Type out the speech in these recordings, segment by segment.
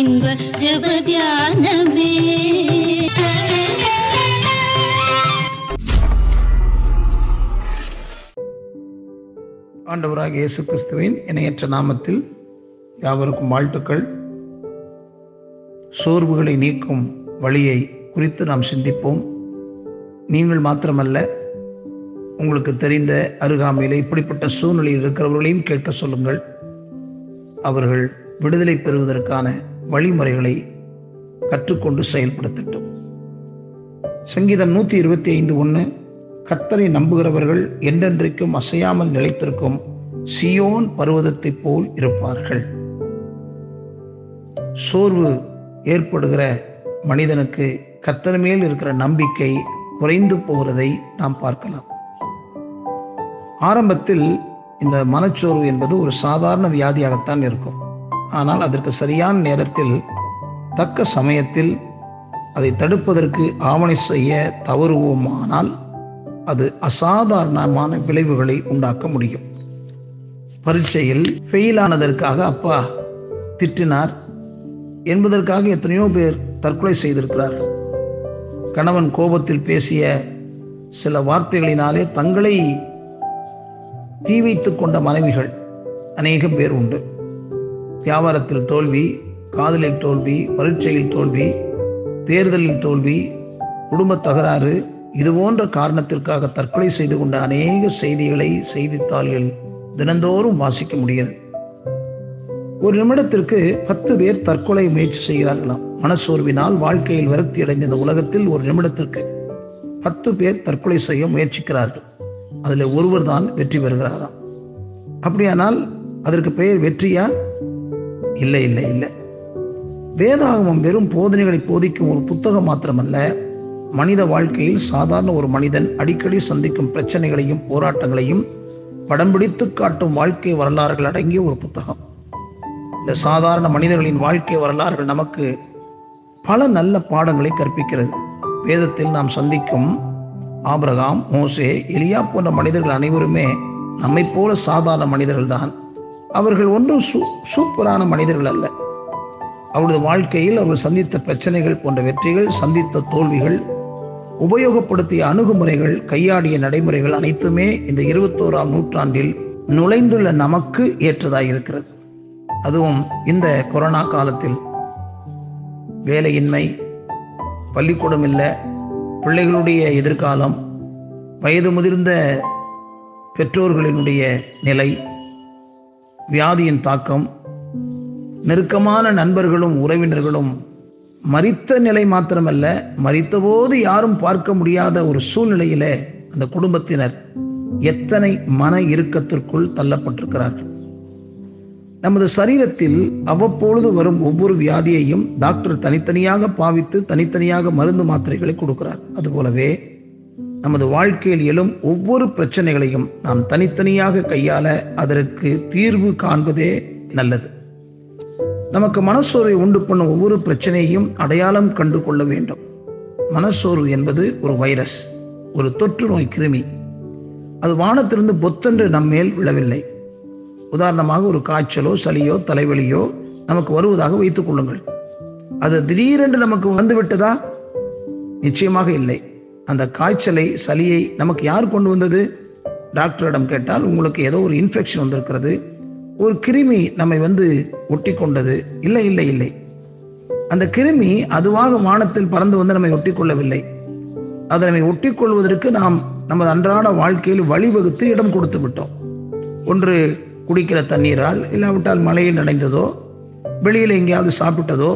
இன்ப ஜபத்யானமே ஆண்டவராக இயேசு கிறிஸ்துவின் இணையற்ற நாமத்தில் யாவருக்கும் வாழ்த்துக்கள். சோர்வுகளை நீக்கும் வழியை குறித்து நாம் சிந்திப்போம். நீங்கள் மாத்திரமல்ல உங்களுக்கு தெரிந்த அருகாமையில் இப்படிப்பட்ட சூழ்நிலையில் இருக்கிறவர்களையும் கேட்க சொல்லுங்கள். அவர்கள் விடுதலை பெறுவதற்கான வழிமுறைகளை கற்றுக்கொண்டு செயல்படுத்தட்டும். சங்கீதம் நூற்றி இருபத்தி ஐந்து ஒன்று கர்த்தரை நம்புகிறவர்கள் என்றென்றைக்கும் அசையாமல் நிலைத்திருக்கும் சியோன் பருவதத்தைப் போல் இருப்பார்கள். சோர்வு ஏற்படுகிற மனிதனுக்கு கர்த்தர் மேல் இருக்கிற நம்பிக்கை குறைந்து போகிறதை நாம் பார்க்கலாம். ஆரம்பத்தில் இந்த மனச்சோர்வு என்பது ஒரு சாதாரண வியாதியாகத்தான் இருக்கும். ஆனால் அதற்கு சரியான நேரத்தில் தக்க சமயத்தில் அதை தடுப்பதற்கு ஆவணை செய்ய தவறுவோமானால் அது அசாதாரணமான விளைவுகளை உண்டாக்க முடியும். பரீட்சையில் ஃபெயில் ஆனதற்காக அப்பா திட்டினார். என்பதற்காக எத்தனையோ பேர் தற்கொலை செய்திருக்கிறார்கள் கணவன் கோபத்தில் பேசிய சில வார்த்தைகளினாலே தங்களை தீ வைத்து கொண்ட மனைவிகள் அநேகம் பேர் உண்டு. வியாபாரத்தில் தோல்வி காதலில் தோல்வி பரீட்சையில் தோல்வி தேர்தலில் தோல்வி குடும்ப தகராறு இது போன்ற காரணத்திற்காக தற்கொலை செய்து கொண்ட அநேக செய்திகளை செய்தித்தாள்கள் தினந்தோறும் வாசிக்க முடிகிறது. ஒரு நிமிடத்திற்கு பத்து பேர் தற்கொலை முயற்சி செய்கிறார்களாம் மனசோர்வினால் வாழ்க்கையில் விரக்தி அடைந்த இந்த உலகத்தில் ஒரு நிமிடத்திற்கு பத்து பேர் தற்கொலை செய்ய முயற்சிக்கிறார்கள். அதில் ஒருவர் தான் வெற்றி பெறுகிறாராம் அப்படியானால் அதற்கு பெயர் வெற்றியா? இல்லை இல்லை இல்லை. வேதாகமம் வெறும் போதனைகளை போதிக்கும் ஒரு புத்தகம் மாத்திரமல்ல. மனித வாழ்க்கையில் சாதாரண ஒரு மனிதன் அடிக்கடி சந்திக்கும் பிரச்சனைகளையும் போராட்டங்களையும் படம் பிடித்து காட்டும் வாழ்க்கை வரலாறுகள் அடங்கிய ஒரு புத்தகம். இந்த சாதாரண மனிதர்களின் வாழ்க்கை வரலாறுகள் நமக்கு பல நல்ல பாடங்களை கற்பிக்கிறது. வேதத்தில் நாம் சந்திக்கும் ஆபிரகாம் மோசே எலியா போன்ற மனிதர்கள் அனைவருமே நம்மை போல சாதாரண மனிதர்கள் தான் அவர்கள் ஒன்றும் சூ சூப்பரான மனிதர்கள் அல்ல. அவரது வாழ்க்கையில் அவர்கள் சந்தித்த பிரச்சனைகள் போன்ற வெற்றிகள் சந்தித்த தோல்விகள் உபயோகப்படுத்திய அணுகுமுறைகள் கையாடிய நடைமுறைகள் அனைத்துமே இந்த இருபத்தோராம் நூற்றாண்டில் நுழைந்துள்ள நமக்கு ஏற்றதாக இருக்கிறது. அதுவும் இந்த கொரோனா காலத்தில். வேலையின்மை பள்ளிக்கூடம் இல்லை பிள்ளைகளுடைய எதிர்காலம் வயது முதிர்ந்த பெற்றோர்களினுடைய நிலை வியாதியின் தாக்கம் நெருக்கமான நண்பர்களும் உறவினர்களும் மறித்த நிலை மாத்திரமல்ல மறித்தபோது யாரும் பார்க்க முடியாத ஒரு சூழ்நிலையில அந்த குடும்பத்தினர் எத்தனை மன இறுக்கத்திற்குள் தள்ளப்பட்டிருக்கிறார்கள். நமது சரீரத்தில் அவ்வப்பொழுது வரும் ஒவ்வொரு வியாதியையும் டாக்டர் தனித்தனியாக பாவித்து தனித்தனியாக மருந்து மாத்திரைகளை கொடுக்கிறார். அதுபோலவே நமது வாழ்க்கையில் எழும் ஒவ்வொரு பிரச்சனைகளையும் நாம் தனித்தனியாக கையாள அதற்கு தீர்வு காண்பதே நல்லது. நமக்கு மனசோர்வை உண்டு பண்ணும் ஒவ்வொரு பிரச்சனையையும் அடையாளம் கண்டு கொள்ள வேண்டும். மனசோர்வு என்பது ஒரு வைரஸ் ஒரு தொற்று நோய் கிருமி. அது வானத்திலிருந்து பொத்தென்று நம்மேல் விழவில்லை. உதாரணமாக ஒரு காய்ச்சலோ சளியோ தலைவலியோ நமக்கு வருவதாக வைத்துக் கொள்ளுங்கள். அது திடீரென்று நமக்கு வந்துவிட்டதா? நிச்சயமாக இல்லை. அந்த காய்ச்சலை சளியை நமக்கு யார் கொண்டு வந்தது? டாக்டரிடம் கேட்டால் உங்களுக்கு ஏதோ ஒரு இன்ஃபெக்ஷன் வந்திருக்கிறது. ஒரு கிருமி நம்மை வந்து ஒட்டி கொண்டது இல்லை இல்லை இல்லை. அந்த கிருமி அதுவாக வானத்தில் பறந்து வந்து நம்மை ஒட்டி கொள்ளவில்லை அதை நம்மை ஒட்டி கொள்வதற்கு நாம் நமது அன்றாட வாழ்க்கையில் வழிவகுத்து இடம் கொடுத்து விட்டோம். ஒன்று குடிக்கிற தண்ணீரால் இல்லாவிட்டால் மழையில் நடைந்ததோ வெளியில் எங்கேயாவது சாப்பிட்டதோ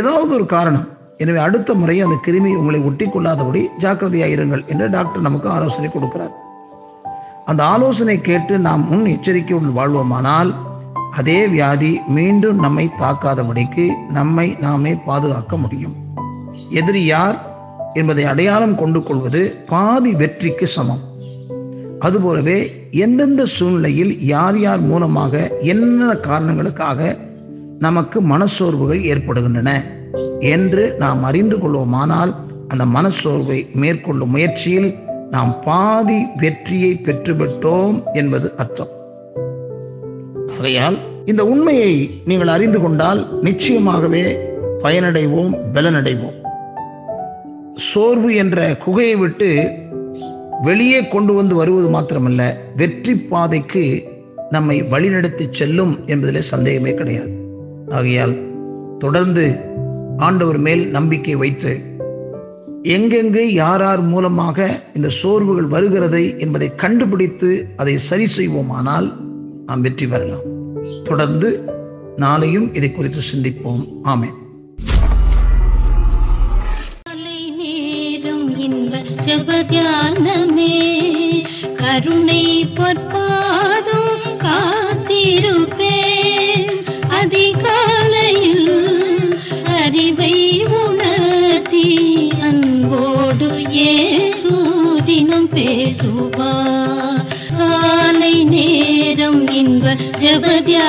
ஏதாவது ஒரு காரணம். எனவே அடுத்த முறை அந்த கிருமி உங்களை ஒட்டி கொள்ளாதபடி ஜாக்கிரதையாக இருங்கள் என்று டாக்டர் நமக்கு ஆலோசனை கொடுக்கிறார். அந்த ஆலோசனை கேட்டு நாம் முன் எச்சரிக்கையுடன் வாழ்வோமானால் அதே வியாதி மீண்டும் நம்மை தாக்காதபடிக்கு நம்மை நாமே பாதுகாக்க முடியும். எதிரி யார் என்பதை அடையாளம் கொண்டு கொள்வது பாதி வெற்றிக்கு சமம். அதுபோலவே எந்தெந்த சூழ்நிலையில் யார் யார் மூலமாக என்னென்ன காரணங்களுக்காக நமக்கு மனச்சோர்வுகள் ஏற்படுகின்றன என்று நாம் அறிந்து கொள்வோமானால் அந்த மனச்சோர்வை மேற்கொள்ளும் முயற்சியில் நாம் பாதி வெற்றியை பெற்றுவிட்டோம் என்பது அர்த்தம். ஆகையால் இந்த உண்மையை நீங்கள் அறிந்து கொண்டால் நிச்சயமாகவே பயனடைவோம் பலனடைவோம். சோர்வு என்ற குகையை விட்டு வெளியே கொண்டு வந்து வருவது மாத்திரமல்ல வெற்றி பாதைக்கு நம்மை வழிநடத்தி செல்லும் என்பதிலே சந்தேகமே கிடையாது. ஆகையால் தொடர்ந்து ஆண்டவர் மேல் நம்பிக்கை வைத்து எங்கெங்கு யார் யார் மூலமாக இந்த சோர்வுகள் வருகிறதை என்பதை கண்டுபிடித்து அதை சரி செய்வோமானால் நாம் வெற்றி பெறலாம். தொடர்ந்து நாளையும் இதை குறித்து சிந்திப்போம். ஆமென். நேரம் கருணை பொற்பா அறிவை உணர்த்தி அன்போடு ஏசு தினம் பேசுவார். காலை நேரம் இன்ப ஜபத்யா